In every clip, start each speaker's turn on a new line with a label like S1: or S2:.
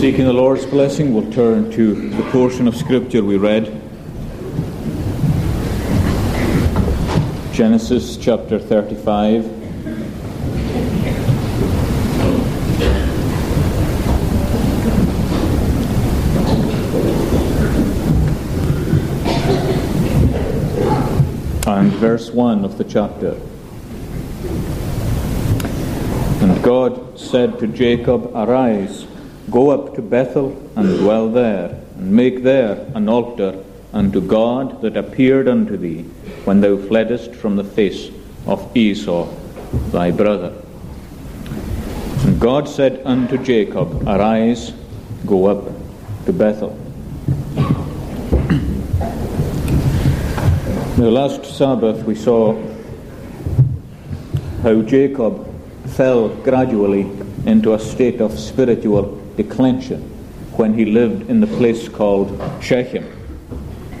S1: Seeking the Lord's blessing, we'll turn to the portion of Scripture we read. Genesis chapter 35. And verse 1 of the chapter. And God said to Jacob, Arise Go up to Bethel and dwell there, and make there an altar unto God that appeared unto thee when thou fleddest from the face of Esau thy brother. And God said unto Jacob, Arise, go up to Bethel. The last Sabbath we saw how Jacob fell gradually into a state of spiritual declension when he lived in the place called Shechem.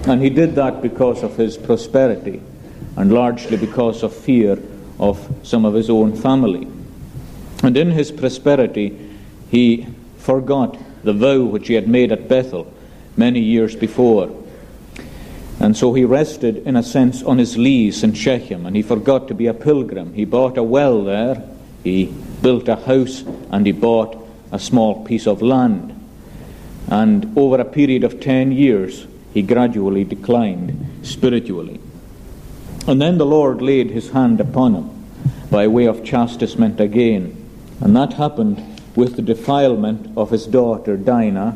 S1: And he did that because of his prosperity and largely because of fear of some of his own family. And in his prosperity, he forgot the vow which he had made at Bethel many years before. And so he rested, in a sense, on his lease in Shechem, and he forgot to be a pilgrim. He bought a well there, he built a house, and he bought a small piece of land. And over a period of 10 years, he gradually declined spiritually. And then the Lord laid his hand upon him by way of chastisement again. And that happened with the defilement of his daughter Dinah,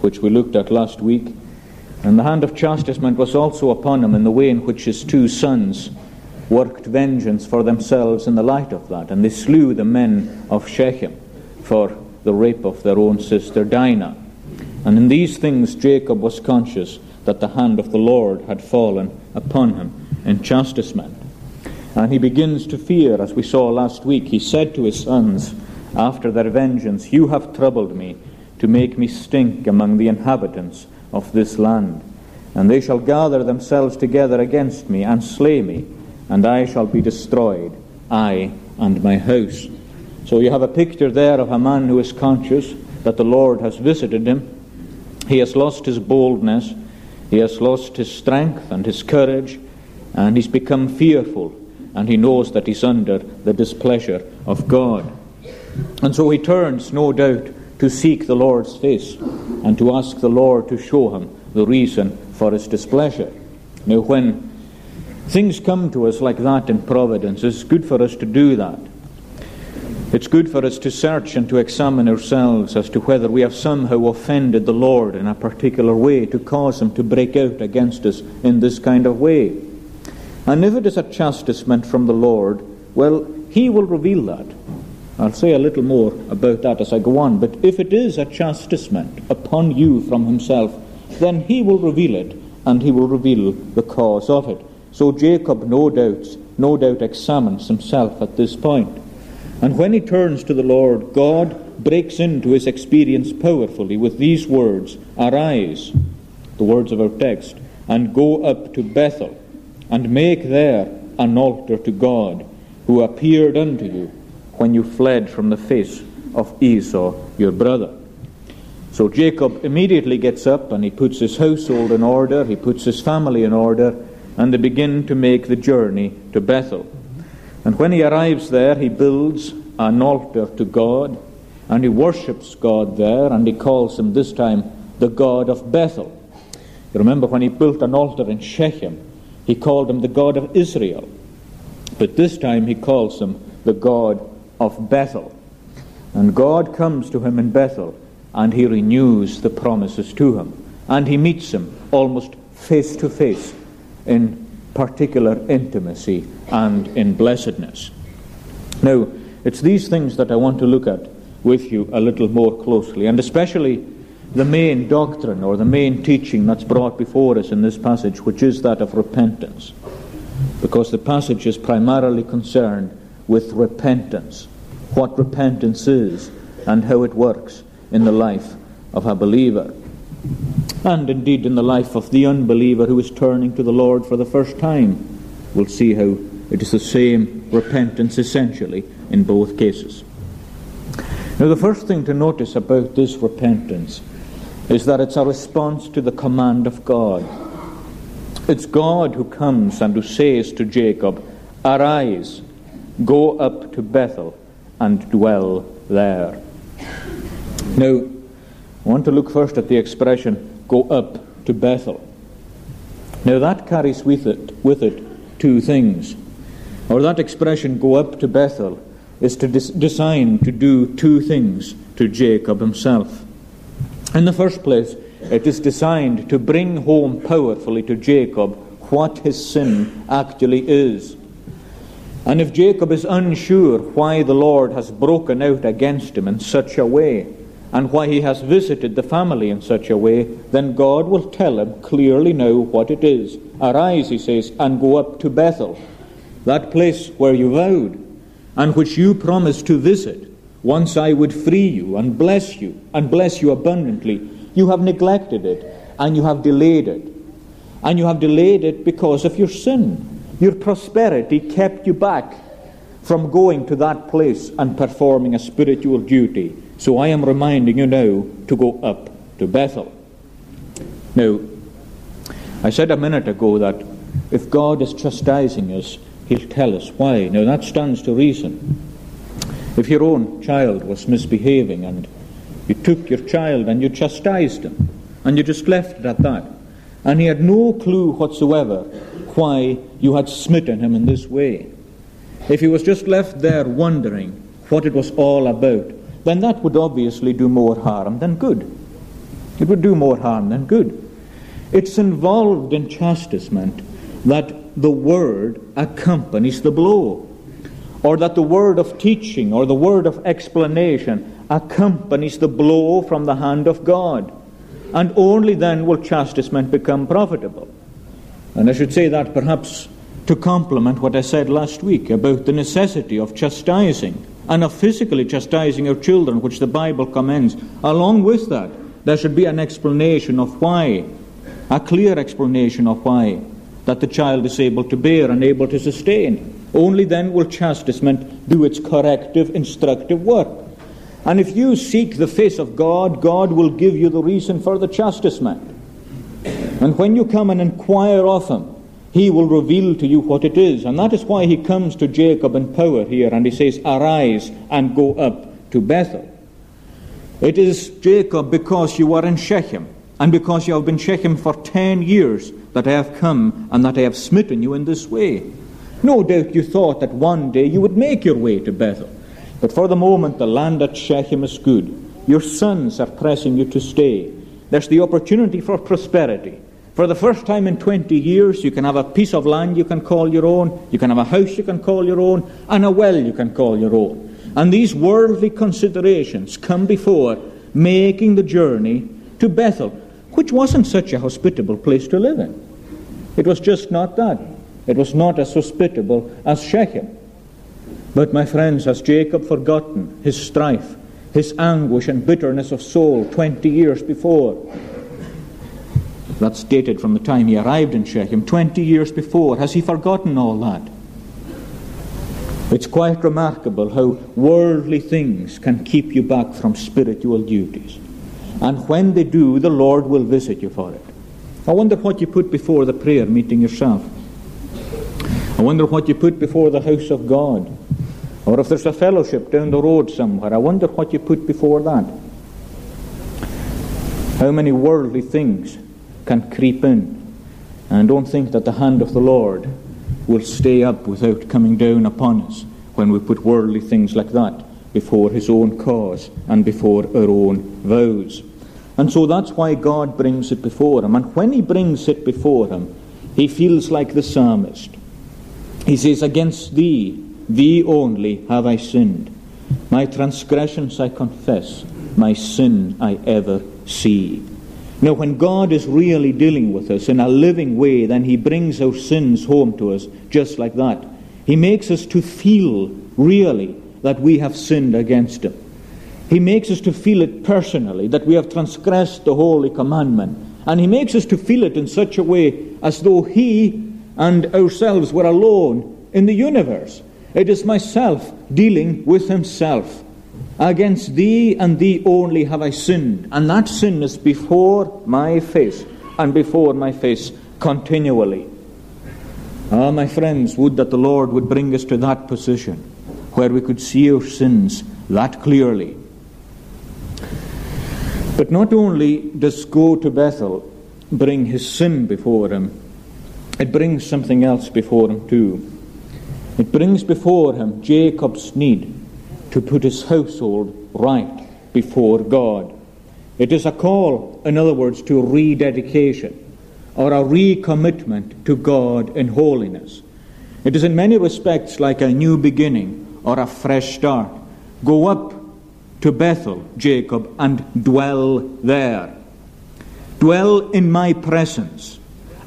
S1: which we looked at last week. And the hand of chastisement was also upon him in the way in which his two sons worked vengeance for themselves in the light of that. And they slew the men of Shechem for the rape of their own sister Dinah. And in these things Jacob was conscious that the hand of the Lord had fallen upon him in chastisement. And he begins to fear, as we saw last week. He said to his sons, after their vengeance, You have troubled me to make me stink among the inhabitants of this land. And they shall gather themselves together against me and slay me, and I shall be destroyed, I and my house. So you have a picture there of a man who is conscious that the Lord has visited him. He has lost his boldness, he has lost his strength and his courage, and he's become fearful, and he knows that he's under the displeasure of God. And so he turns, no doubt, to seek the Lord's face and to ask the Lord to show him the reason for his displeasure. Now, when things come to us like that in providence, it's good for us to do that. It's good for us to search and to examine ourselves as to whether we have somehow offended the Lord in a particular way to cause Him to break out against us in this kind of way. And if it is a chastisement from the Lord, well, He will reveal that. I'll say a little more about that as I go on. But if it is a chastisement upon you from Himself, then He will reveal it and He will reveal the cause of it. So Jacob, no doubt, no doubt examines himself at this point. And when he turns to the Lord, God breaks into his experience powerfully with these words Arise, the words of our text, and go up to Bethel, and make there an altar to God, who appeared unto you when you fled from the face of Esau your brother. So Jacob immediately gets up and he puts his household in order, he puts his family in order, and they begin to make the journey to Bethel. And when he arrives there, he builds an altar to God and he worships God there and he calls him this time the God of Bethel. You remember when he built an altar in Shechem, he called him the God of Israel. But this time he calls him the God of Bethel. And God comes to him in Bethel and he renews the promises to him. And he meets him almost face to face in particular intimacy and in blessedness. Now, it's these things that I want to look at with you a little more closely, and especially the main doctrine or the main teaching that's brought before us in this passage, which is that of repentance. Because the passage is primarily concerned with repentance, what repentance is, and how it works in the life of a believer and indeed in the life of the unbeliever who is turning to the Lord for the first time. We'll see how it is the same repentance essentially in both cases. Now, the first thing to notice about this repentance is that it's a response to the command of God. It's God who comes and who says to Jacob, Arise, go up to Bethel and dwell there. Now, I want to look first at the expression, go up to Bethel. Now, that carries with it, with it two things. Or that expression, go up to Bethel, is to des- designed to do two things to Jacob himself. In the first place, it is designed to bring home powerfully to Jacob what his sin actually is. And if Jacob is unsure why the Lord has broken out against him in such a way, and why he has visited the family in such a way, then God will tell him clearly now what it is. Arise, he says, and go up to Bethel, that place where you vowed, and which you promised to visit. Once I would free you and bless you, and bless you abundantly. You have neglected it, and you have delayed it. And you have delayed it because of your sin. Your prosperity kept you back from going to that place and performing a spiritual duty. So I am reminding you now to go up to Bethel. Now, I said a minute ago that if God is chastising us, He'll tell us why. Now, that stands to reason. If your own child was misbehaving and you took your child and you chastised him and you just left it at that, and he had no clue whatsoever why you had smitten him in this way, if he was just left there wondering what it was all about, then that would obviously do more harm than good. It would do more harm than good. It's involved in chastisement that the word accompanies the blow, or that the word of teaching or the word of explanation accompanies the blow from the hand of God. And only then will chastisement become profitable. And I should say that perhaps to complement what I said last week about the necessity of chastising and of physically chastising our children, which the Bible commends. Along with that, there should be an explanation of why, a clear explanation of why, that the child is able to bear and able to sustain. Only then will chastisement do its corrective, instructive work. And if you seek the face of God, God will give you the reason for the chastisement. And when you come and inquire of Him, he will reveal to you what it is. And that is why he comes to Jacob in power here and he says, Arise and go up to Bethel. It is Jacob because you are in Shechem and because you have been Shechem for ten years that I have come and that I have smitten you in this way. No doubt you thought that one day you would make your way to Bethel. But for the moment, the land at Shechem is good. Your sons are pressing you to stay. There's the opportunity for prosperity. For the first time in 20 years, you can have a piece of land you can call your own, you can have a house you can call your own, and a well you can call your own. And these worldly considerations come before making the journey to Bethel, which wasn't such a hospitable place to live in. It was just not that. It was not as hospitable as Shechem. But, my friends, has Jacob forgotten his strife, his anguish and bitterness of soul 20 years before? That's dated from the time he arrived in Shechem, 20 years before. Has he forgotten all that? It's quite remarkable how worldly things can keep you back from spiritual duties. And when they do, the Lord will visit you for it. I wonder what you put before the prayer meeting yourself. I wonder what you put before the house of God. Or if there's a fellowship down the road somewhere, I wonder what you put before that. How many worldly things can creep in. And don't think that the hand of the Lord will stay up without coming down upon us when we put worldly things like that before his own cause and before our own vows. And so that's why God brings it before him. And when he brings it before him, he feels like the psalmist. He says, Against thee, thee only have I sinned. My transgressions I confess, my sin I ever see. Now, when God is really dealing with us in a living way, then He brings our sins home to us just like that. He makes us to feel really that we have sinned against Him. He makes us to feel it personally, that we have transgressed the holy commandment. And He makes us to feel it in such a way as though He and ourselves were alone in the universe. It is myself dealing with Himself. Against thee and thee only have I sinned, and that sin is before my face, and before my face continually. Ah, my friends, would that the Lord would bring us to that position where we could see our sins that clearly. But not only does go to Bethel bring his sin before him, it brings something else before him too. It brings before him Jacob's need to put his household right before God. It is a call, in other words, to rededication or a recommitment to God in holiness. It is in many respects like a new beginning or a fresh start. Go up to Bethel, Jacob, and dwell there. Dwell in my presence,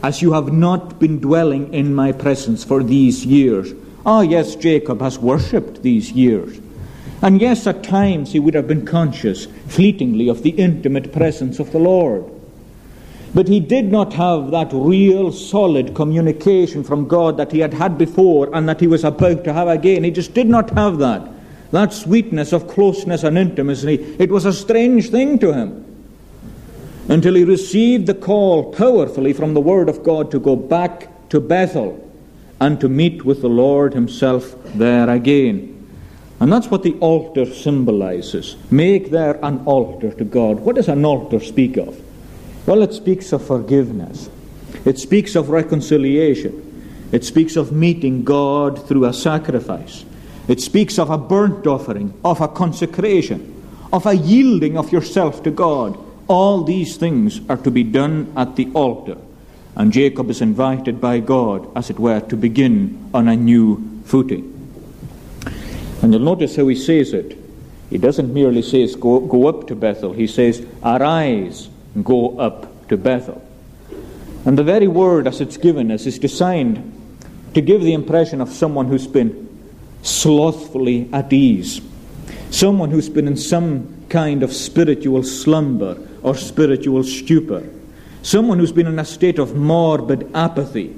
S1: as you have not been dwelling in my presence for these years. Ah, yes, Jacob has worshipped these years. And yes, at times he would have been conscious, fleetingly, of the intimate presence of the Lord. But he did not have that real, solid communication from God that he had had before and that he was about to have again. He just did not have that. That sweetness of closeness and intimacy. It was a strange thing to him. Until he received the call powerfully from the Word of God to go back to Bethel and to meet with the Lord himself there again. And that's what the altar symbolizes. Make there an altar to God. What does an altar speak of? Well, it speaks of forgiveness, it speaks of reconciliation, it speaks of meeting God through a sacrifice, it speaks of a burnt offering, of a consecration, of a yielding of yourself to God. All these things are to be done at the altar. And Jacob is invited by God, as it were, to begin on a new footing. And you'll notice how he says it. He doesn't merely say, go, go up to Bethel. He says, Arise, go up to Bethel. And the very word as it's given us is designed to give the impression of someone who's been slothfully at ease, someone who's been in some kind of spiritual slumber or spiritual stupor, someone who's been in a state of morbid apathy,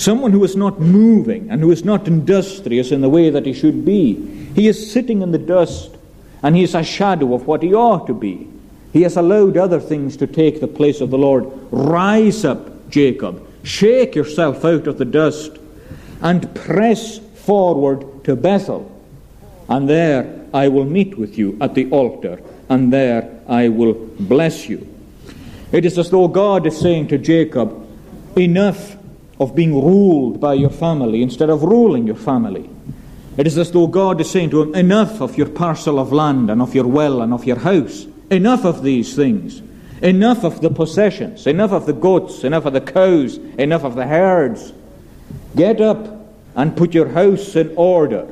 S1: someone who is not moving and who is not industrious in the way that he should be. He is sitting in the dust and he is a shadow of what he ought to be. He has allowed other things to take the place of the Lord. Rise up, Jacob. Shake yourself out of the dust and press forward to Bethel. And there I will meet with you at the altar, and there I will bless you. It is as though God is saying to Jacob, Enough of being ruled by your family instead of ruling your family. It is as though God is saying to him, Enough of your parcel of land and of your well and of your house. Enough of these things. Enough of the possessions. Enough of the goats. Enough of the cows. Enough of the herds. Get up and put your house in order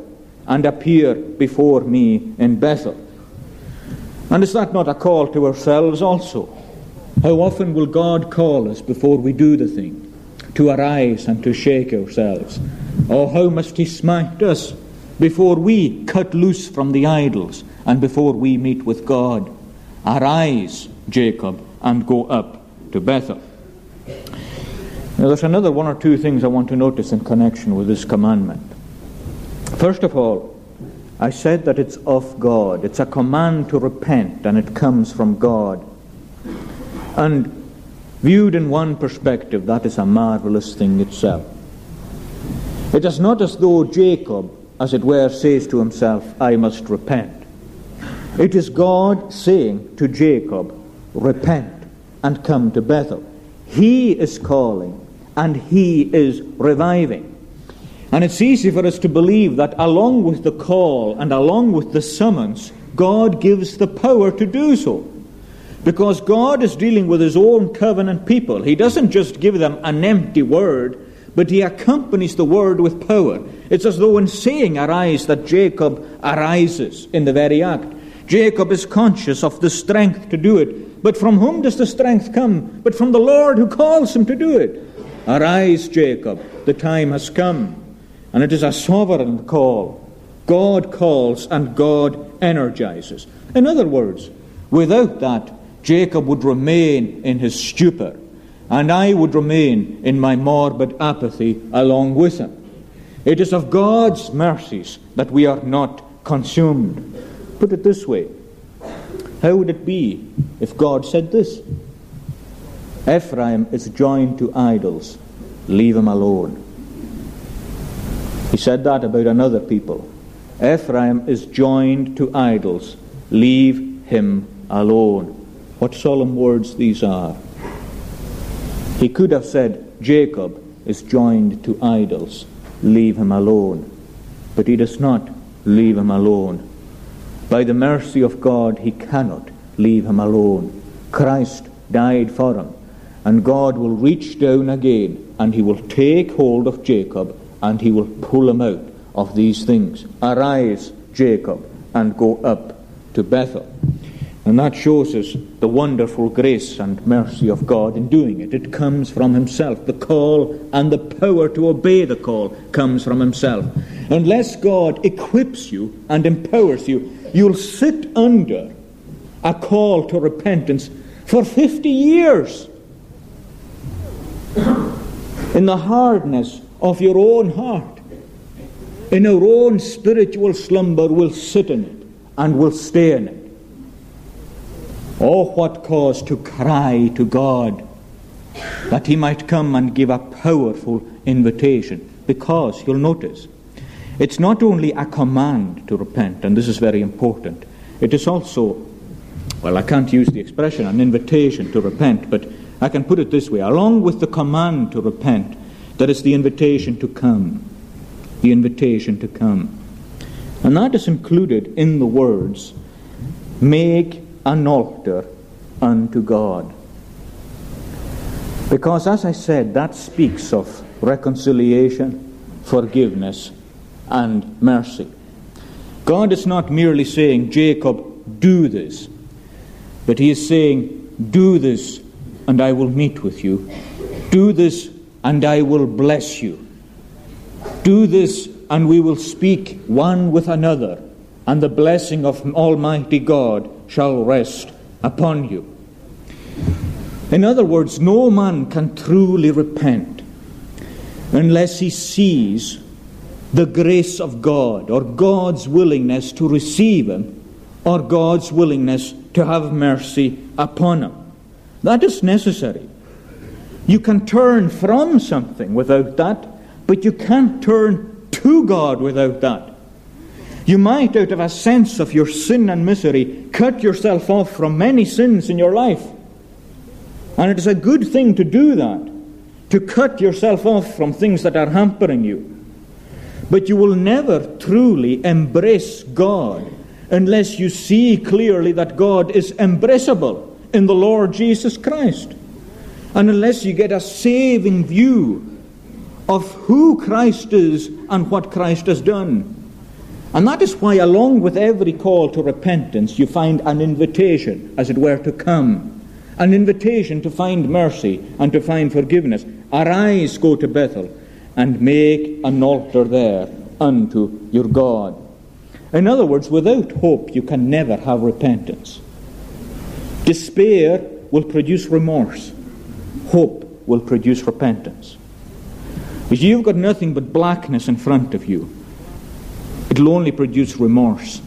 S1: and appear before me in Bethel. And is that not a call to ourselves also? How often will God call us before we do the thing? To arise and to shake ourselves. Oh, how must He smite us before we cut loose from the idols and before we meet with God? Arise, Jacob, and go up to Bethel. Now, there's another one or two things I want to notice in connection with this commandment. First of all, I said that it's of God. It's a command to repent, and it comes from God. And viewed in one perspective, that is a marvelous thing itself. It is not as though Jacob, as it were, says to himself, I must repent. It is God saying to Jacob, Repent and come to Bethel. He is calling and He is reviving. And it's easy for us to believe that along with the call and along with the summons, God gives the power to do so. Because God is dealing with His own covenant people. He doesn't just give them an empty word, but He accompanies the word with power. It's as though in saying arise that Jacob arises in the very act. Jacob is conscious of the strength to do it. But from whom does the strength come? But from the Lord who calls him to do it. Arise, Jacob, the time has come. And it is a sovereign call. God calls and God energizes. In other words, without that, Jacob would remain in his stupor, and I would remain in my morbid apathy along with him. It is of God's mercies that we are not consumed. Put it this way How would it be if God said this? Ephraim is joined to idols, leave him alone. He said that about another people. Ephraim is joined to idols, leave him alone. What solemn words these are. He could have said, Jacob is joined to idols, leave him alone. But he does not leave him alone. By the mercy of God, he cannot leave him alone. Christ died for him, and God will reach down again and he will take hold of Jacob and he will pull him out of these things. Arise, Jacob, and go up to Bethel. And that shows us the wonderful grace and mercy of God in doing it. It comes from Himself. The call and the power to obey the call comes from Himself. Unless God equips you and empowers you, you'll sit under a call to repentance for 50 years in the hardness of your own heart. In our own spiritual slumber, we'll sit in it and we'll stay in it. Oh, what cause to cry to God that He might come and give a powerful invitation. Because, you'll notice, it's not only a command to repent, and this is very important, it is also, well, I can't use the expression, an invitation to repent, but I can put it this way along with the command to repent, there is the invitation to come. The invitation to come. And that is included in the words, make an altar unto God. Because, as I said, that speaks of reconciliation, forgiveness, and mercy. God is not merely saying, Jacob, do this, but He is saying, do this and I will meet with you. Do this and I will bless you. Do this and we will speak one with another, and the blessing of Almighty God shall rest upon you. In other words, no man can truly repent unless he sees the grace of God or God's willingness to receive him or God's willingness to have mercy upon him. That is necessary. You can turn from something without that, but you can't turn to God without that. You might, out of a sense of your sin and misery, cut yourself off from many sins in your life. And it is a good thing to do that, to cut yourself off from things that are hampering you. But you will never truly embrace God unless you see clearly that God is embraceable in the Lord Jesus Christ. And unless you get a saving view of who Christ is and what Christ has done. And that is why, along with every call to repentance, you find an invitation, as it were, to come. An invitation to find mercy and to find forgiveness. Arise, go to Bethel, and make an altar there unto your God. In other words, without hope, you can never have repentance. Despair will produce remorse, hope will produce repentance. If you've got nothing but blackness in front of you, it'll only produce remorse.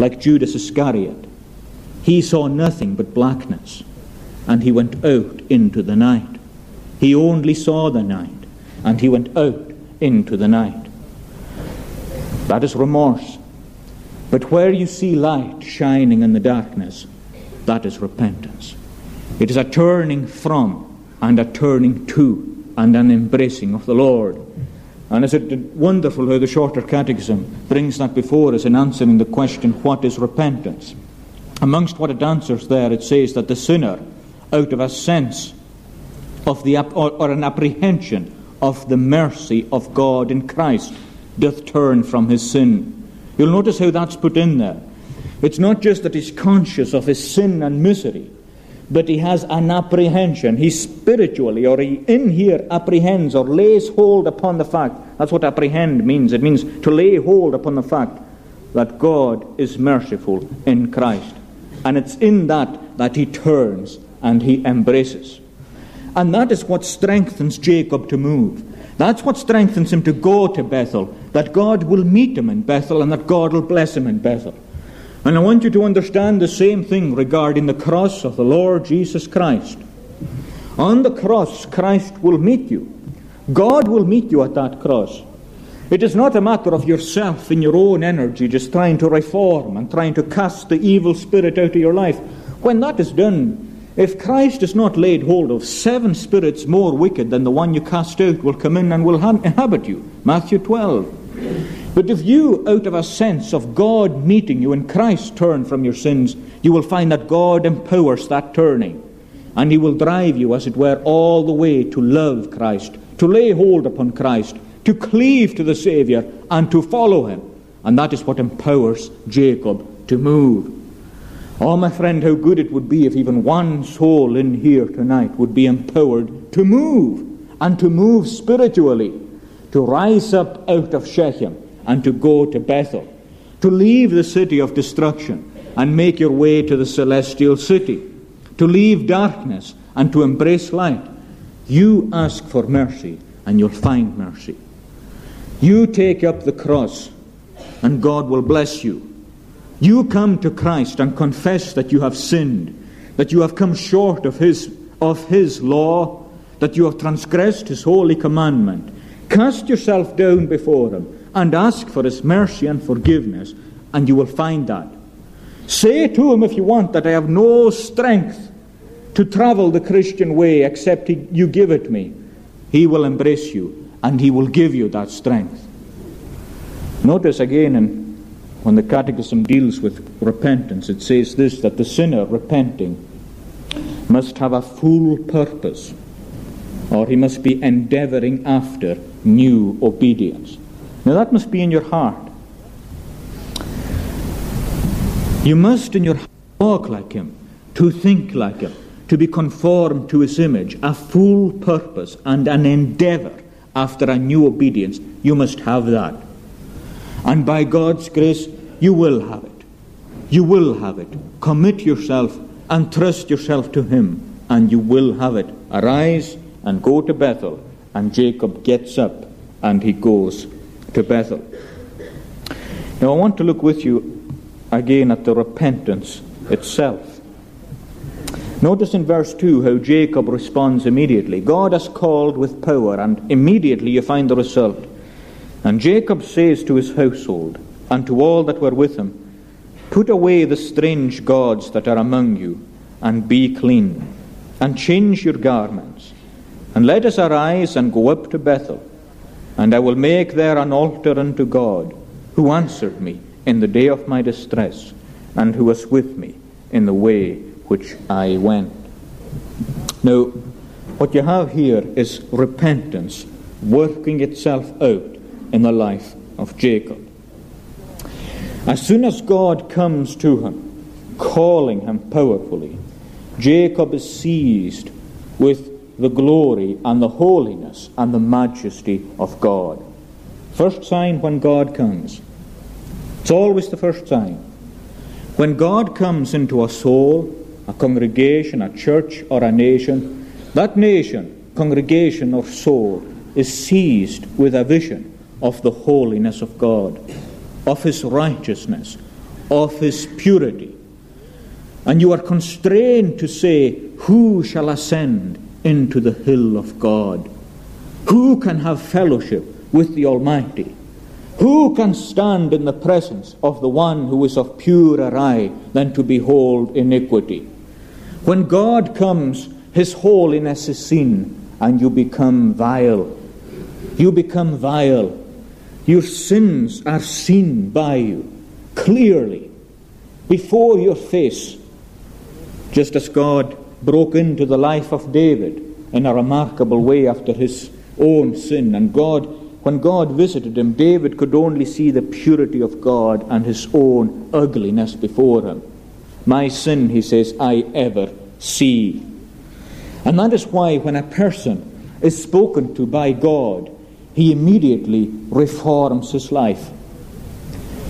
S1: Like Judas Iscariot. He saw nothing but blackness, and he went out into the night. He only saw the night, and he went out into the night. That is remorse. But where you see light shining in the darkness, that is repentance. It is a turning from and a turning to and an embracing of the Lord. And is it wonderful how the Shorter Catechism brings that before us in answering the question, What is repentance? Amongst what it answers there, it says that the sinner, out of a sense of the, or, or an apprehension of the mercy of God in Christ, doth turn from his sin. You'll notice how that's put in there. It's not just that he's conscious of his sin and misery, but he has an apprehension. He spiritually, or he in here apprehends or lays hold upon the fact. That's what apprehend means. It means to lay hold upon the fact that God is merciful in Christ. And it's in that that he turns and he embraces. And that is what strengthens Jacob to move. That's what strengthens him to go to Bethel, that God will meet him in Bethel and that God will bless him in Bethel. And I want you to understand the same thing regarding the cross of the Lord Jesus Christ. On the cross, Christ will meet you. God will meet you at that cross. It is not a matter of yourself in your own energy just trying to reform and trying to cast the evil spirit out of your life. When that is done, if Christ is not laid hold of, seven spirits more wicked than the one you cast out will come in and will inhabit you. Matthew 12. But if you, out of a sense of God meeting you in Christ, turn from your sins, you will find that God empowers that turning. And He will drive you, as it were, all the way to love Christ, to lay hold upon Christ, to cleave to the Saviour, and to follow Him. And that is what empowers Jacob to move. Oh, my friend, how good it would be if even one soul in here tonight would be empowered to move, and to move spiritually, to rise up out of Shechem and to go to Bethel, to leave the city of destruction and make your way to the celestial city, to leave darkness and to embrace light. You ask for mercy, and you'll find mercy. You take up the cross, and God will bless you. You come to Christ and confess that you have sinned, that you have come short of His, of his law, that you have transgressed His holy commandment. Cast yourself down before Him and ask for His mercy and forgiveness, and you will find that. Say to Him if you want that I have no strength to travel the Christian way except he, you give it me. He will embrace you and He will give you that strength. Notice again in when the Catechism deals with repentance, it says this that the sinner repenting must have a full purpose, or he must be endeavoring after new obedience. Now that must be in your heart. You must in your heart walk like him, to think like him, to be conformed to his image, a full purpose and an endeavor after a new obedience. You must have that. And by God's grace, you will have it. You will have it. Commit yourself and trust yourself to Him, and you will have it. Arise and go to Bethel. And Jacob gets up and he goes to Bethel. Now, I want to look with you again at the repentance itself. Notice in verse 2 how Jacob responds immediately. God has called with power, and immediately you find the result. And Jacob says to his household, and to all that were with him, Put away the strange gods that are among you, and be clean, and change your garments. And let us arise and go up to Bethel, and I will make there an altar unto God, who answered me in the day of my distress, and who was with me in the way which I went. Now, what you have here is repentance working itself out in the life of Jacob. As soon as God comes to him, calling him powerfully, Jacob is seized with the glory and the holiness and the majesty of God. First sign when God comes. It's always the first sign. When God comes into a soul, a congregation, a church, or a nation, that nation, congregation, or soul is seized with a vision of the holiness of God of his righteousness, of his purity. And you are constrained to say, Who shall ascend into the hill of God? Who can have fellowship with the Almighty? Who can stand in the presence of the one who is of purer eye than to behold iniquity? When God comes, his holiness is seen, and you become vile. You become vile your sins are seen by you clearly before your face, just as God broke into the life of David in a remarkable way after his own sin. And God, when God visited him, David could only see the purity of God and his own ugliness before him. My sin, he says, I ever see. And that is why when a person is spoken to by God, he immediately reforms his life.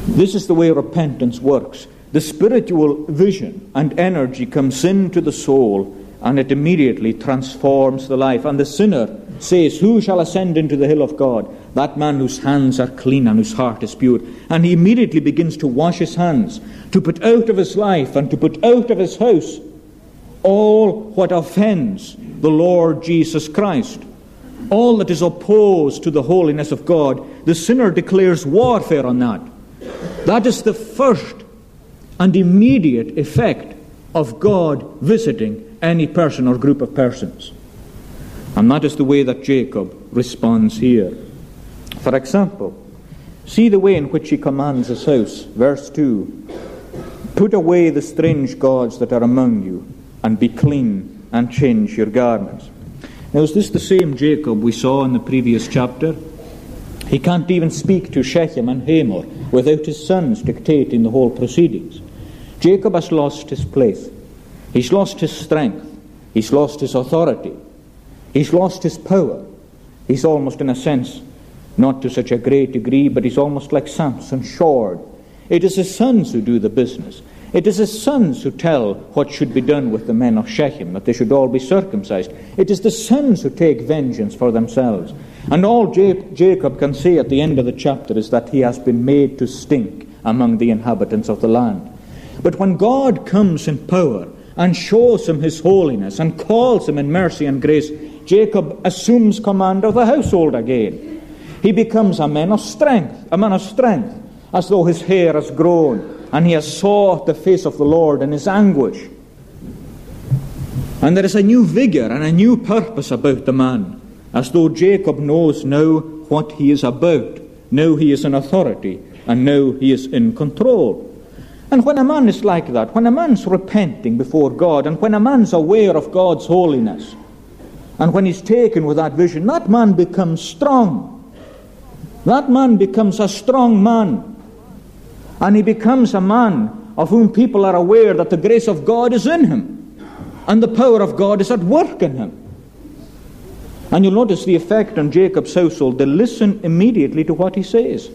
S1: This is the way repentance works. The spiritual vision and energy comes into the soul and it immediately transforms the life. And the sinner says, Who shall ascend into the hill of God? that man whose hands are clean and whose heart is pure. And he immediately begins to wash his hands, to put out of his life and to put out of his house all what offends the Lord Jesus Christ. All that is opposed to the holiness of God, the sinner declares warfare on that. That is the first and immediate effect of God visiting any person or group of persons. And that is the way that Jacob responds here. For example, see the way in which he commands his house. Verse 2 Put away the strange gods that are among you, and be clean, and change your garments. Now, is this the same Jacob we saw in the previous chapter? He can't even speak to Shechem and Hamor without his sons dictating the whole proceedings. Jacob has lost his place. He's lost his strength. He's lost his authority. He's lost his power. He's almost, in a sense, not to such a great degree, but he's almost like Samson, shorn. It is his sons who do the business. It is his sons who tell what should be done with the men of Shechem, that they should all be circumcised. It is the sons who take vengeance for themselves. And all Jacob can say at the end of the chapter is that he has been made to stink among the inhabitants of the land. But when God comes in power and shows him his holiness and calls him in mercy and grace, Jacob assumes command of the household again. He becomes a man of strength, a man of strength, as though his hair has grown and he has sought the face of the Lord in his anguish. And there is a new vigor and a new purpose about the man, as though Jacob knows now what he is about. Now he is in authority, and now he is in control. And when a man is like that, when a man's repenting before God, and when a man's aware of God's holiness, and when he's taken with that vision, that man becomes strong. That man becomes a strong man. And he becomes a man of whom people are aware that the grace of God is in him, and the power of God is at work in him. And you'll notice the effect on Jacob's household. They listen immediately to what he says.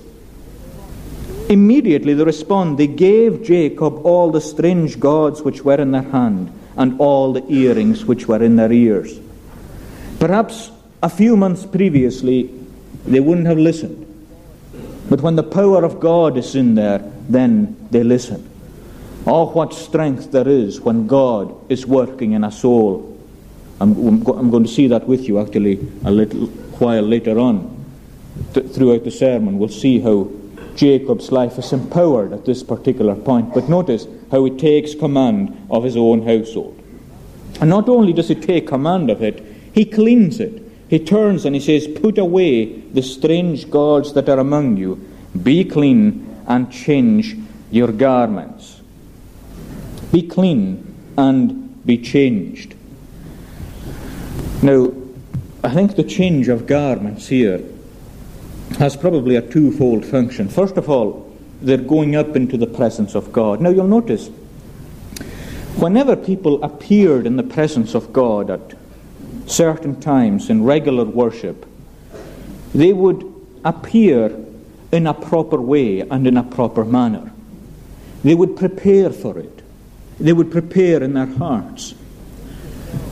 S1: Immediately they respond. They gave Jacob all the strange gods which were in their hand, and all the earrings which were in their ears. Perhaps a few months previously they wouldn't have listened. But when the power of God is in there, then they listen. Oh, what strength there is when God is working in a soul. I'm, I'm going to see that with you actually a little while later on. Th- throughout the sermon, we'll see how Jacob's life is empowered at this particular point. But notice how he takes command of his own household. And not only does he take command of it, he cleans it. He turns and he says, Put away the strange gods that are among you, be clean and change your garments. Be clean and be changed. Now, I think the change of garments here has probably a twofold function. First of all, they're going up into the presence of God. Now you'll notice, whenever people appeared in the presence of God at certain times in regular worship, they would appear in a proper way and in a proper manner. They would prepare for it. They would prepare in their hearts.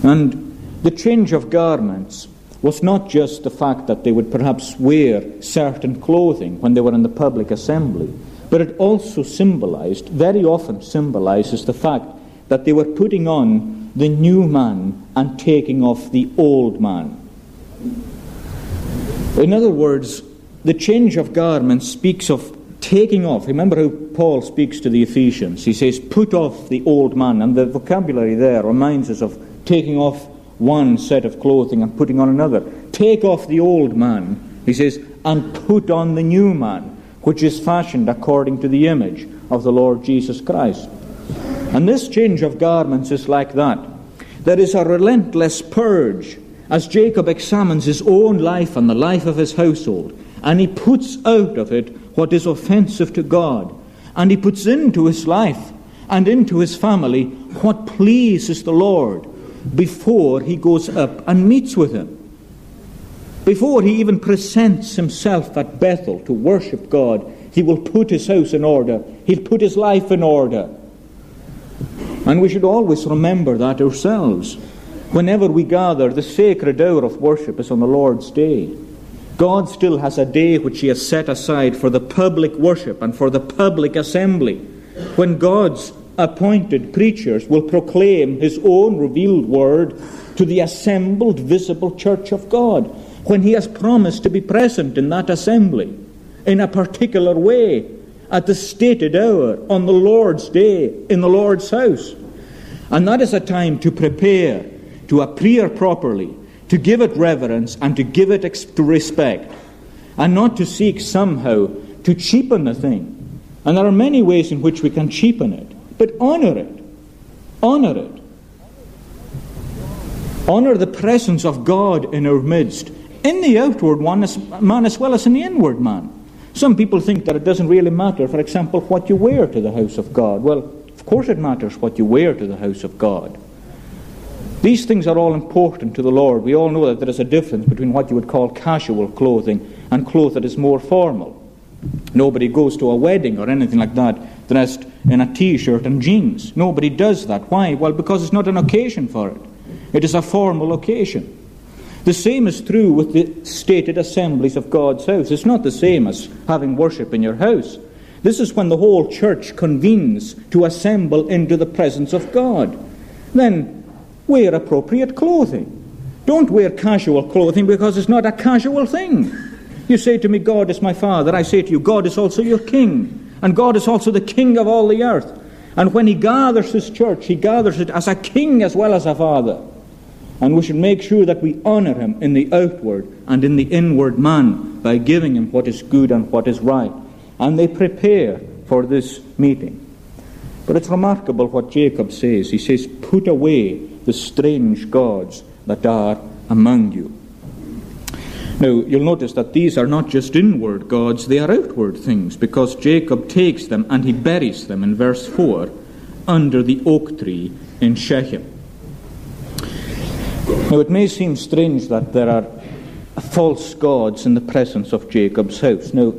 S1: And the change of garments was not just the fact that they would perhaps wear certain clothing when they were in the public assembly, but it also symbolized, very often symbolizes the fact that they were putting on the new man and taking off the old man. In other words, the change of garments speaks of taking off. Remember how Paul speaks to the Ephesians. He says, Put off the old man. And the vocabulary there reminds us of taking off one set of clothing and putting on another. Take off the old man, he says, and put on the new man, which is fashioned according to the image of the Lord Jesus Christ. And this change of garments is like that. There is a relentless purge as Jacob examines his own life and the life of his household, and he puts out of it what is offensive to God, and he puts into his life and into his family what pleases the Lord before he goes up and meets with him. Before he even presents himself at Bethel to worship God, he will put his house in order. He'll put his life in order. And we should always remember that ourselves. Whenever we gather, the sacred hour of worship is on the Lord's day. God still has a day which He has set aside for the public worship and for the public assembly, when God's appointed preachers will proclaim His own revealed word to the assembled visible church of God, when He has promised to be present in that assembly in a particular way at the stated hour on the Lord's day in the Lord's house. And that is a time to prepare, to appear properly, to give it reverence, and to give it respect, and not to seek somehow to cheapen the thing. And there are many ways in which we can cheapen it, but honor it. Honor it. Honor the presence of God in our midst, in the outward man as well as in the inward man. Some people think that it doesn't really matter, for example, what you wear to the house of God. Well, of course it matters what you wear to the house of God. These things are all important to the Lord. We all know that there is a difference between what you would call casual clothing and clothes that is more formal. Nobody goes to a wedding or anything like that dressed in a t shirt and jeans. Nobody does that. Why? Well, because it's not an occasion for it, it is a formal occasion. The same is true with the stated assemblies of God's house. It's not the same as having worship in your house. This is when the whole church convenes to assemble into the presence of God. Then wear appropriate clothing. Don't wear casual clothing because it's not a casual thing. You say to me, God is my Father. I say to you, God is also your King. And God is also the King of all the earth. And when He gathers His church, He gathers it as a King as well as a Father. And we should make sure that we honor him in the outward and in the inward man by giving him what is good and what is right. And they prepare for this meeting. But it's remarkable what Jacob says. He says, Put away the strange gods that are among you. Now, you'll notice that these are not just inward gods, they are outward things, because Jacob takes them and he buries them in verse 4 under the oak tree in Shechem. Now, it may seem strange that there are false gods in the presence of Jacob's house. Now,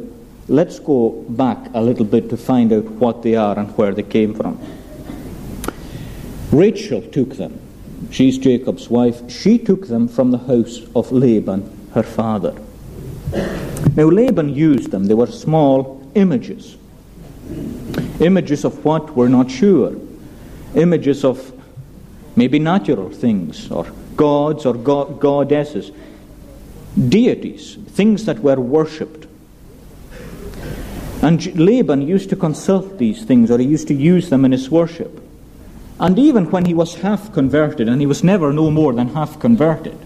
S1: let's go back a little bit to find out what they are and where they came from. Rachel took them. She's Jacob's wife. She took them from the house of Laban, her father. Now, Laban used them. They were small images. Images of what? We're not sure. Images of maybe natural things or gods or god- goddesses, deities, things that were worshipped. And Laban used to consult these things, or he used to use them in his worship. And even when he was half converted, and he was never no more than half converted,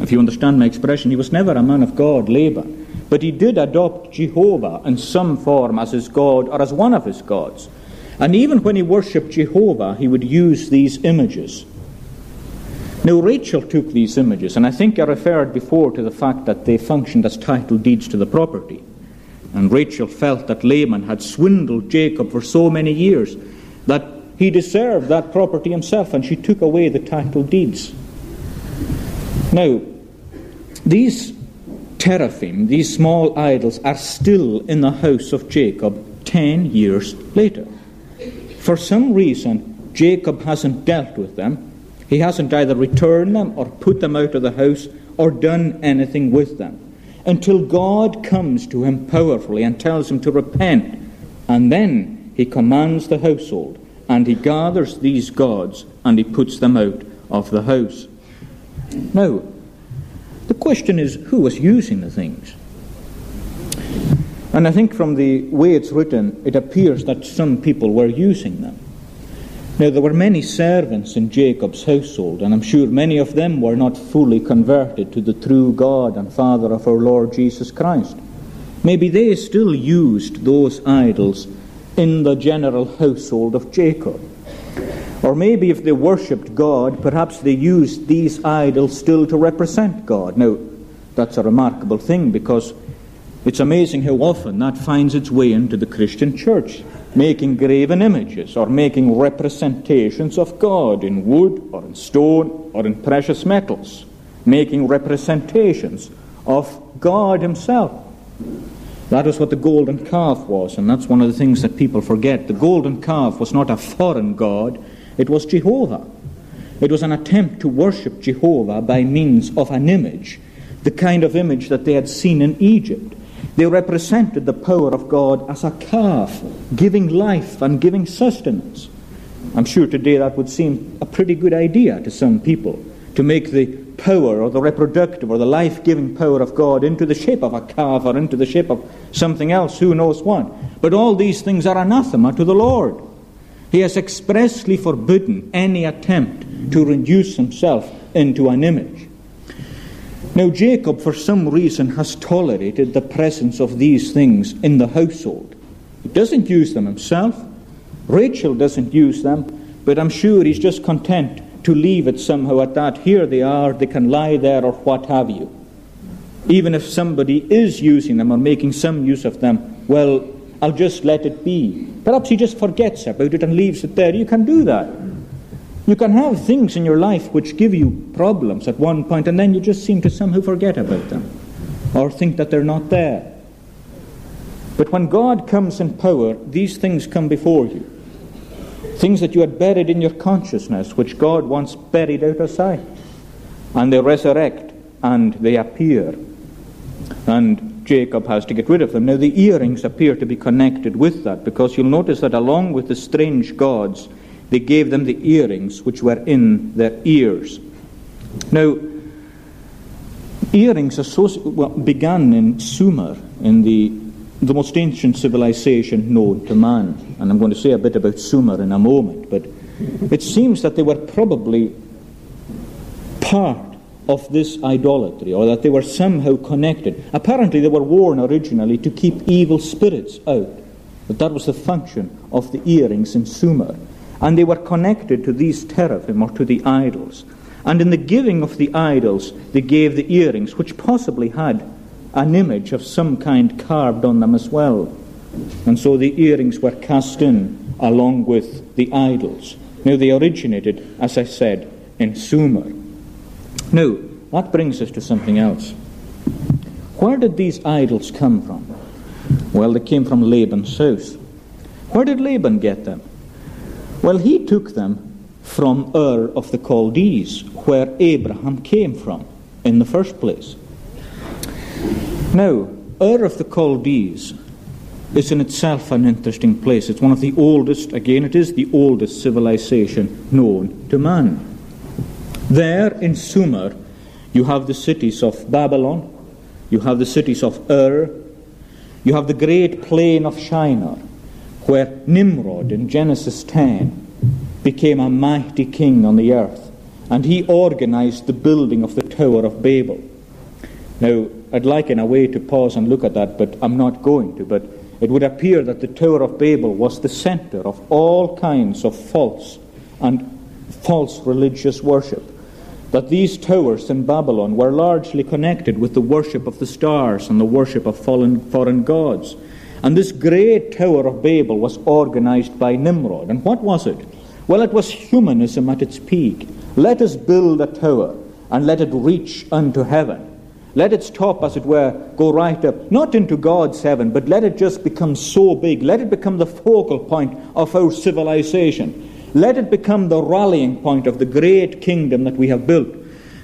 S1: if you understand my expression, he was never a man of God, Laban. But he did adopt Jehovah in some form as his God or as one of his gods. And even when he worshipped Jehovah, he would use these images. Now, Rachel took these images, and I think I referred before to the fact that they functioned as title deeds to the property. And Rachel felt that Laban had swindled Jacob for so many years that he deserved that property himself, and she took away the title deeds. Now, these teraphim, these small idols, are still in the house of Jacob ten years later. For some reason, Jacob hasn't dealt with them, he hasn't either returned them or put them out of the house or done anything with them until God comes to him powerfully and tells him to repent. And then he commands the household and he gathers these gods and he puts them out of the house. Now, the question is who was using the things? And I think from the way it's written, it appears that some people were using them. Now, there were many servants in Jacob's household, and I'm sure many of them were not fully converted to the true God and Father of our Lord Jesus Christ. Maybe they still used those idols in the general household of Jacob. Or maybe if they worshipped God, perhaps they used these idols still to represent God. Now, that's a remarkable thing because it's amazing how often that finds its way into the Christian church making graven images or making representations of God in wood or in stone or in precious metals, making representations of God Himself. That is what the golden calf was, and that's one of the things that people forget. The golden calf was not a foreign God, it was Jehovah. It was an attempt to worship Jehovah by means of an image the kind of image that they had seen in Egypt. They represented the power of God as a calf, giving life and giving sustenance. I'm sure today that would seem a pretty good idea to some people to make the power or the reproductive or the life giving power of God into the shape of a calf or into the shape of something else, who knows what. But all these things are anathema to the Lord. He has expressly forbidden any attempt to reduce himself into an image. Now, Jacob, for some reason, has tolerated the presence of these things in the household. He doesn't use them himself. Rachel doesn't use them, but I'm sure he's just content to leave it somehow at that. Here they are, they can lie there, or what have you. Even if somebody is using them or making some use of them, well, I'll just let it be. Perhaps he just forgets about it and leaves it there. You can do that. You can have things in your life which give you problems at one point, and then you just seem to somehow forget about them or think that they're not there. But when God comes in power, these things come before you. Things that you had buried in your consciousness, which God wants buried out of sight. And they resurrect and they appear. And Jacob has to get rid of them. Now, the earrings appear to be connected with that because you'll notice that along with the strange gods, they gave them the earrings which were in their ears. Now, earrings well, began in Sumer, in the, the most ancient civilization known to man. And I'm going to say a bit about Sumer in a moment. But it seems that they were probably part of this idolatry, or that they were somehow connected. Apparently, they were worn originally to keep evil spirits out. But that was the function of the earrings in Sumer and they were connected to these teraphim or to the idols. And in the giving of the idols, they gave the earrings, which possibly had an image of some kind carved on them as well. And so the earrings were cast in along with the idols. Now they originated, as I said, in Sumer. Now, that brings us to something else. Where did these idols come from? Well, they came from Laban's house. Where did Laban get them? Well, he took them from Ur of the Chaldees, where Abraham came from in the first place. Now, Ur of the Chaldees is in itself an interesting place. It's one of the oldest, again, it is the oldest civilization known to man. There in Sumer, you have the cities of Babylon, you have the cities of Ur, you have the great plain of Shinar, where Nimrod in Genesis 10 became a mighty king on the earth, and he organized the building of the Tower of Babel. Now, I'd like in a way to pause and look at that, but I'm not going to. But it would appear that the Tower of Babel was the center of all kinds of false and false religious worship. That these towers in Babylon were largely connected with the worship of the stars and the worship of fallen, foreign gods. And this great Tower of Babel was organized by Nimrod. And what was it? Well, it was humanism at its peak. Let us build a tower and let it reach unto heaven. Let its top, as it were, go right up, not into God's heaven, but let it just become so big. Let it become the focal point of our civilization. Let it become the rallying point of the great kingdom that we have built.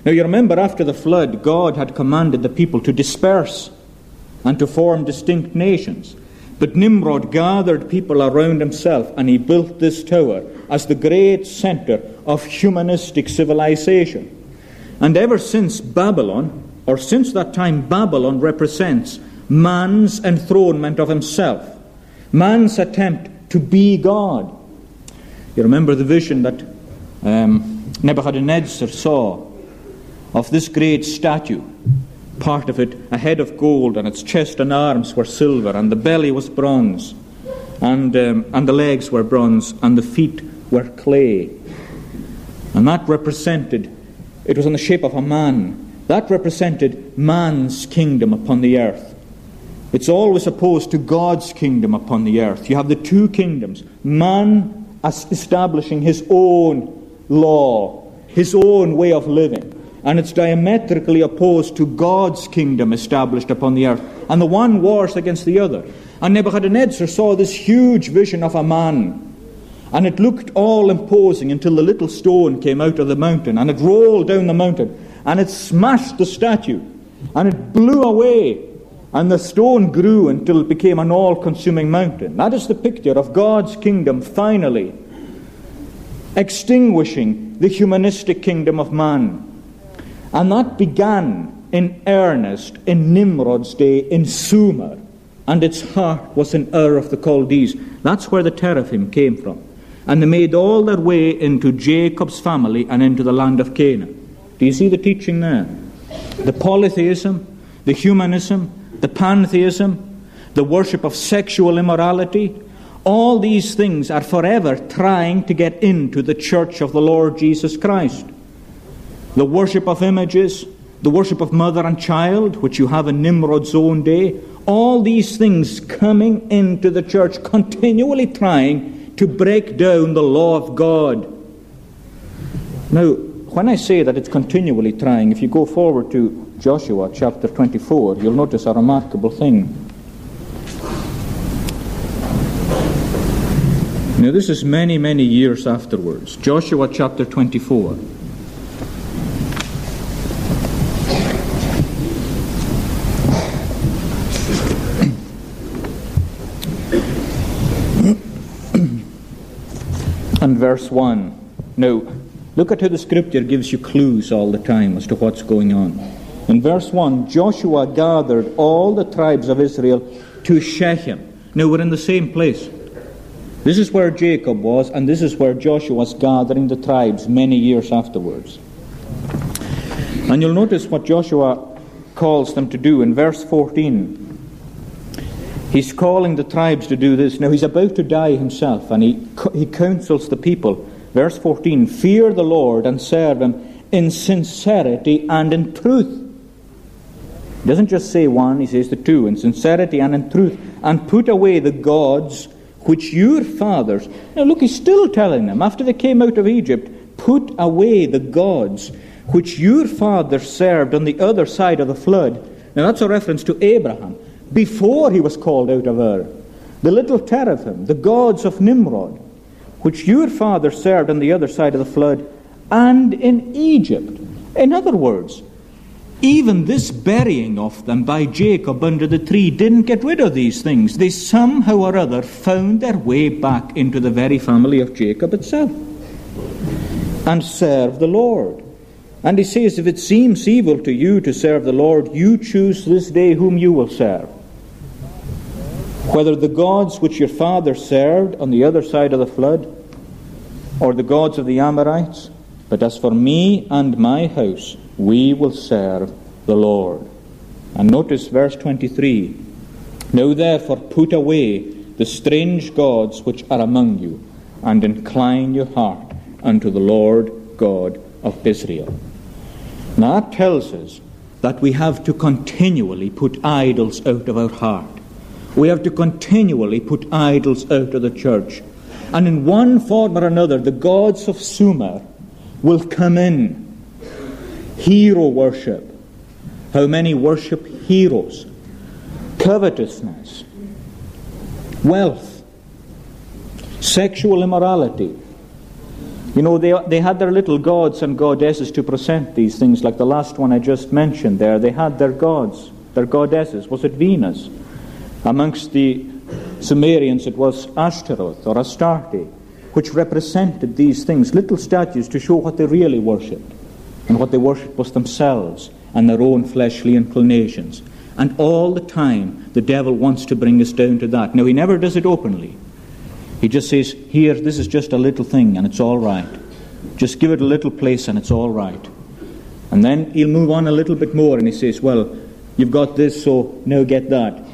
S1: Now, you remember after the flood, God had commanded the people to disperse and to form distinct nations. But Nimrod gathered people around himself and he built this tower as the great center of humanistic civilization. And ever since Babylon, or since that time, Babylon represents man's enthronement of himself, man's attempt to be God. You remember the vision that um, Nebuchadnezzar saw of this great statue part of it a head of gold, and its chest and arms were silver, and the belly was bronze, and, um, and the legs were bronze, and the feet were clay. And that represented, it was in the shape of a man, that represented man's kingdom upon the earth. It's always opposed to God's kingdom upon the earth. You have the two kingdoms man establishing his own law, his own way of living and it's diametrically opposed to God's kingdom established upon the earth. And the one wars against the other. And Nebuchadnezzar saw this huge vision of a man. And it looked all imposing until the little stone came out of the mountain and it rolled down the mountain and it smashed the statue. and it blew away, and the stone grew until it became an all consuming mountain. That is the picture of God's kingdom finally extinguishing the humanistic kingdom of man. And that began in earnest in Nimrod's day in Sumer, and its heart was in Ur of the Chaldees. That's where the teraphim came from. And they made all their way into Jacob's family and into the land of Canaan. Do you see the teaching there? The polytheism, the humanism, the pantheism, the worship of sexual immorality, all these things are forever trying to get into the church of the Lord Jesus Christ. The worship of images, the worship of mother and child, which you have in Nimrod's own day, all these things coming into the church, continually trying to break down the law of God. Now, when I say that it's continually trying, if you go forward to Joshua chapter 24, you'll notice a remarkable thing. Now, this is many, many years afterwards. Joshua chapter 24. and verse 1. Now, look at how the scripture gives you clues all the time as to what's going on. In verse 1, Joshua gathered all the tribes of Israel to Shechem. Now, we're in the same place. This is where Jacob was, and this is where Joshua was gathering the tribes many years afterwards. And you'll notice what Joshua calls them to do in verse 14. He's calling the tribes to do this. Now, he's about to die himself, and he, he counsels the people. Verse 14 Fear the Lord and serve him in sincerity and in truth. He doesn't just say one, he says the two, in sincerity and in truth. And put away the gods which your fathers. Now, look, he's still telling them, after they came out of Egypt, put away the gods which your fathers served on the other side of the flood. Now, that's a reference to Abraham, before he was called out of Ur. The little teraphim, the gods of Nimrod, which your fathers served on the other side of the flood, and in Egypt. In other words, even this burying of them by Jacob under the tree didn't get rid of these things. They somehow or other found their way back into the very family of Jacob itself and serve the Lord. And he says, If it seems evil to you to serve the Lord, you choose this day whom you will serve. Whether the gods which your father served on the other side of the flood, or the gods of the Amorites, but as for me and my house, we will serve the Lord. And notice verse 23 Now therefore put away the strange gods which are among you, and incline your heart unto the Lord God of Israel. Now that tells us that we have to continually put idols out of our heart. We have to continually put idols out of the church. And in one form or another, the gods of Sumer will come in hero worship. How many worship heroes? Covetousness, wealth, sexual immorality. You know, they, they had their little gods and goddesses to present these things, like the last one I just mentioned there. They had their gods, their goddesses. Was it Venus? Amongst the Sumerians, it was Ashtaroth or Astarte, which represented these things, little statues to show what they really worshipped. And what they worshipped was themselves and their own fleshly inclinations. And all the time, the devil wants to bring us down to that. Now, he never does it openly. He just says, Here, this is just a little thing, and it's all right. Just give it a little place, and it's all right. And then he'll move on a little bit more, and he says, Well, you've got this, so now get that.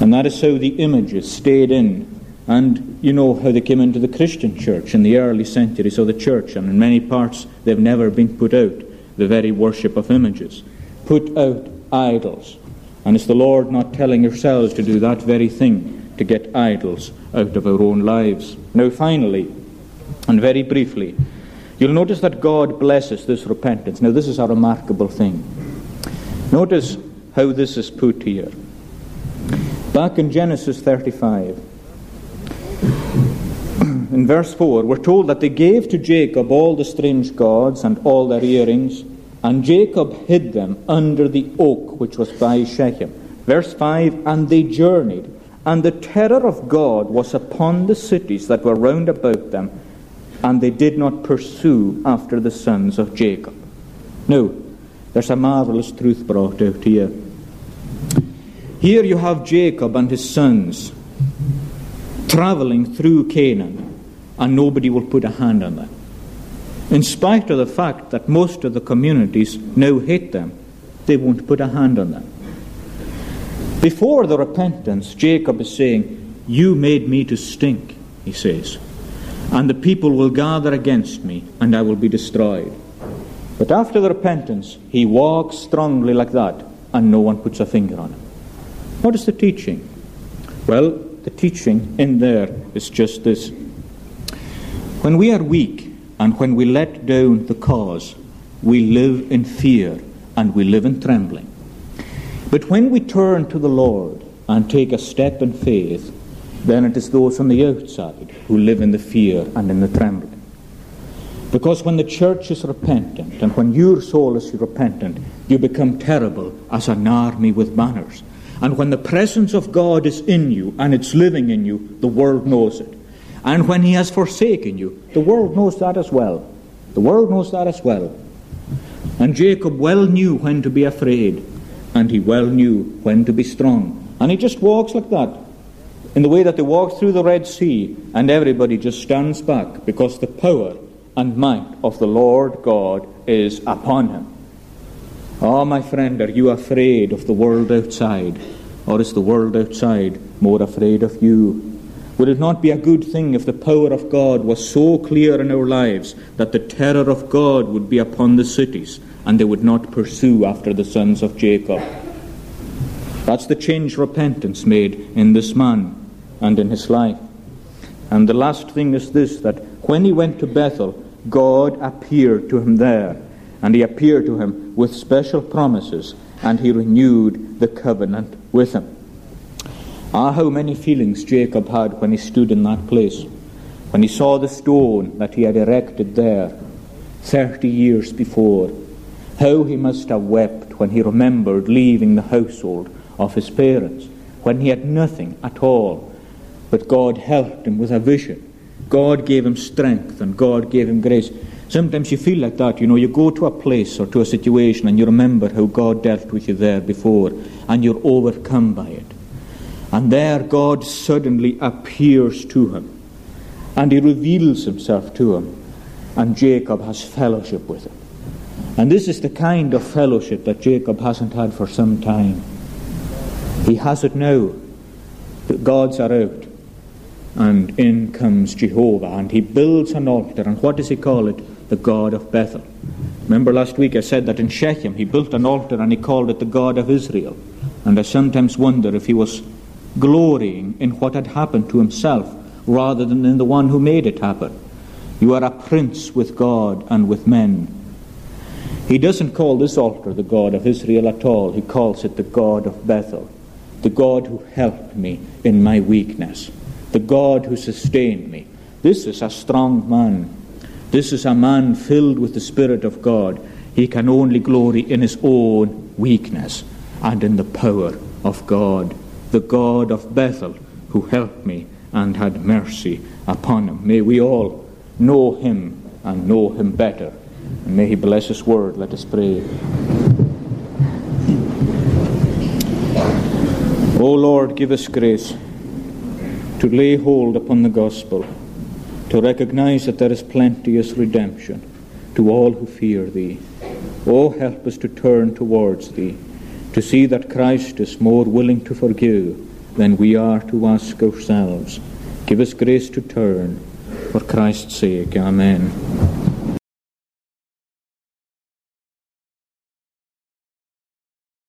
S1: And that is how the images stayed in and you know how they came into the Christian church in the early centuries of the church, and in many parts they've never been put out, the very worship of images. Put out idols. And it's the Lord not telling yourselves to do that very thing, to get idols out of our own lives. Now, finally, and very briefly, you'll notice that God blesses this repentance. Now, this is a remarkable thing. Notice how this is put here. Back in Genesis 35, in verse 4, we're told that they gave to Jacob all the strange gods and all their earrings, And Jacob hid them under the oak which was by Shechem. Verse 5 And they journeyed, and the terror of God was upon the cities that were round about them, and they did not pursue after the sons of Jacob. Now, there's a marvelous truth brought out here. Here you have Jacob and his sons traveling through Canaan, and nobody will put a hand on them in spite of the fact that most of the communities now hate them, they won't put a hand on them. Before the repentance, Jacob is saying, You made me to stink, he says, and the people will gather against me, and I will be destroyed. But after the repentance, he walks strongly like that, and no one puts a finger on him. What is the teaching? Well, the teaching in there is just this. When we are weak, and when we let down the cause, we live in fear and we live in trembling. But when we turn to the Lord and take a step in faith, then it is those on the outside who live in the fear and in the trembling. Because when the church is repentant and when your soul is repentant, you become terrible as an army with banners. And when the presence of God is in you and it's living in you, the world knows it. And when he has forsaken you, the world knows that as well. The world knows that as well. And Jacob well knew when to be afraid, and he well knew when to be strong. And he just walks like that, in the way that they walk through the Red Sea, and everybody just stands back because the power and might of the Lord God is upon him. Oh, my friend, are you afraid of the world outside? Or is the world outside more afraid of you? Would it not be a good thing if the power of God was so clear in our lives that the terror of God would be upon the cities and they would not pursue after the sons of Jacob? That's the change repentance made in this man and in his life. And the last thing is this that when he went to Bethel, God appeared to him there, and he appeared to him with special promises, and he renewed the covenant with him. Ah, how many feelings Jacob had when he stood in that place, when he saw the stone that he had erected there thirty years before. How he must have wept when he remembered leaving the household of his parents, when he had nothing at all. But God helped him with a vision. God gave him strength and God gave him grace. Sometimes you feel like that, you know, you go to a place or to a situation and you remember how God dealt with you there before and you're overcome by it. And there God suddenly appears to him. And he reveals himself to him. And Jacob has fellowship with him. And this is the kind of fellowship that Jacob hasn't had for some time. He has it now. The gods are out. And in comes Jehovah. And he builds an altar. And what does he call it? The God of Bethel. Remember last week I said that in Shechem he built an altar and he called it the God of Israel. And I sometimes wonder if he was glorying in what had happened to himself rather than in the one who made it happen. You are a prince with God and with men. He doesn't call this altar the God of Israel at all. He calls it the God of Bethel, the God who helped me in my weakness, the God who sustained me. This is a strong man. This is a man filled with the Spirit of God. He can only glory in his own weakness and in the power of God the God of Bethel, who helped me and had mercy upon him. May we all know him and know him better. And may he bless his word. Let us pray. O Lord, give us grace to lay hold upon the gospel, to recognize that there is plenteous redemption to all who fear thee. O help us to turn towards thee to see that Christ is more willing to forgive than we are to ask ourselves. Give us grace to turn for Christ's sake. Amen.